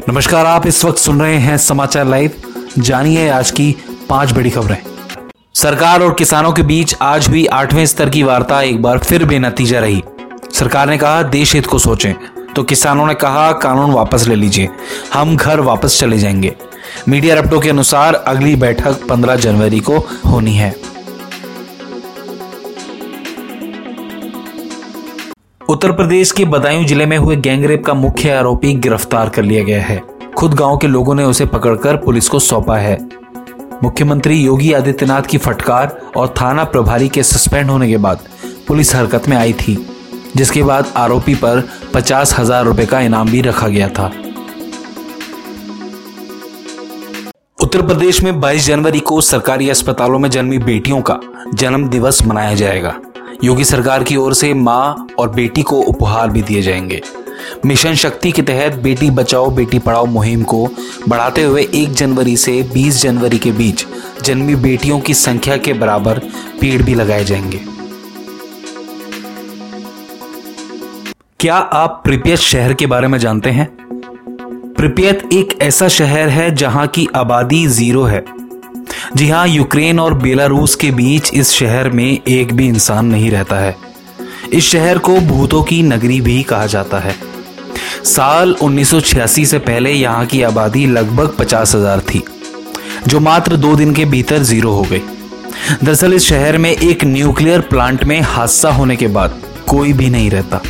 नमस्कार, आप इस वक्त सुन रहे हैं समाचार लाइव। जानिए आज की पाँच बड़ी खबरें। सरकार और किसानों के बीच आज हुई आठवें स्तर की वार्ता एक बार फिर बेनतीजा रही। सरकार ने कहा, देश हित को सोचें। तो किसानों ने कहा, कानून वापस ले लीजिए। हम घर वापस चले जाएँगे। मीडिया रपटों के अनुसार अगली बैठक 15 जनवरी को होनी है। उत्तर प्रदेश के बदायूं ज़िले में हुए गैंगरेप का मुख्य आरोपी गिरफ़्तार कर लिया गया है। खुद गाँव के लोगों ने उसे पकड़कर पुलिस को सौंपा है। मुख्यमंत्री योगी आदित्यनाथ की फटकार और थाना प्रभारी के सस्पेंड होने के बाद पुलिस हरकत में आई थी, जिसके बाद आरोपी पर पचास हज़ार रुपए का इनाम भी रखा गया था। उत्तर प्रदेश में 22 जनवरी को सरकारी अस्पतालों में जन्मी बेटियों का जन्म दिवस मनाया जाएगा। योगी सरकार की ओर से माँ और बेटी को उपहार भी दिए जाएँगे। मिशन शक्ति के तहत बेटी बचाओ, बेटी पढ़ाओ मुहिम को बढ़ाते हुए 1 जनवरी से 20 जनवरी के बीच जन्मी बेटियों की संख्या के बराबर पेड़ भी लगाए जाएँगे। क्या आप प्रिपियत शहर के बारे में जानते हैं? प्रिपियत एक ऐसा शहर है जहाँ की आबादी ज़ीरो है। जी हाँ यूक्रेन और बेलारूस के बीच इस शहर में एक भी इंसान नहीं रहता है। इस शहर को भूतों की नगरी भी कहा जाता है। साल 1986 से पहले यहाँ की आबादी लगभग पचास हज़ार थी, जो मात्र दो दिन के भीतर ज़ीरो हो गई। दरअसल इस शहर में एक न्यूक्लियर प्लांट में हादसा होने के बाद कोई भी नहीं रहता।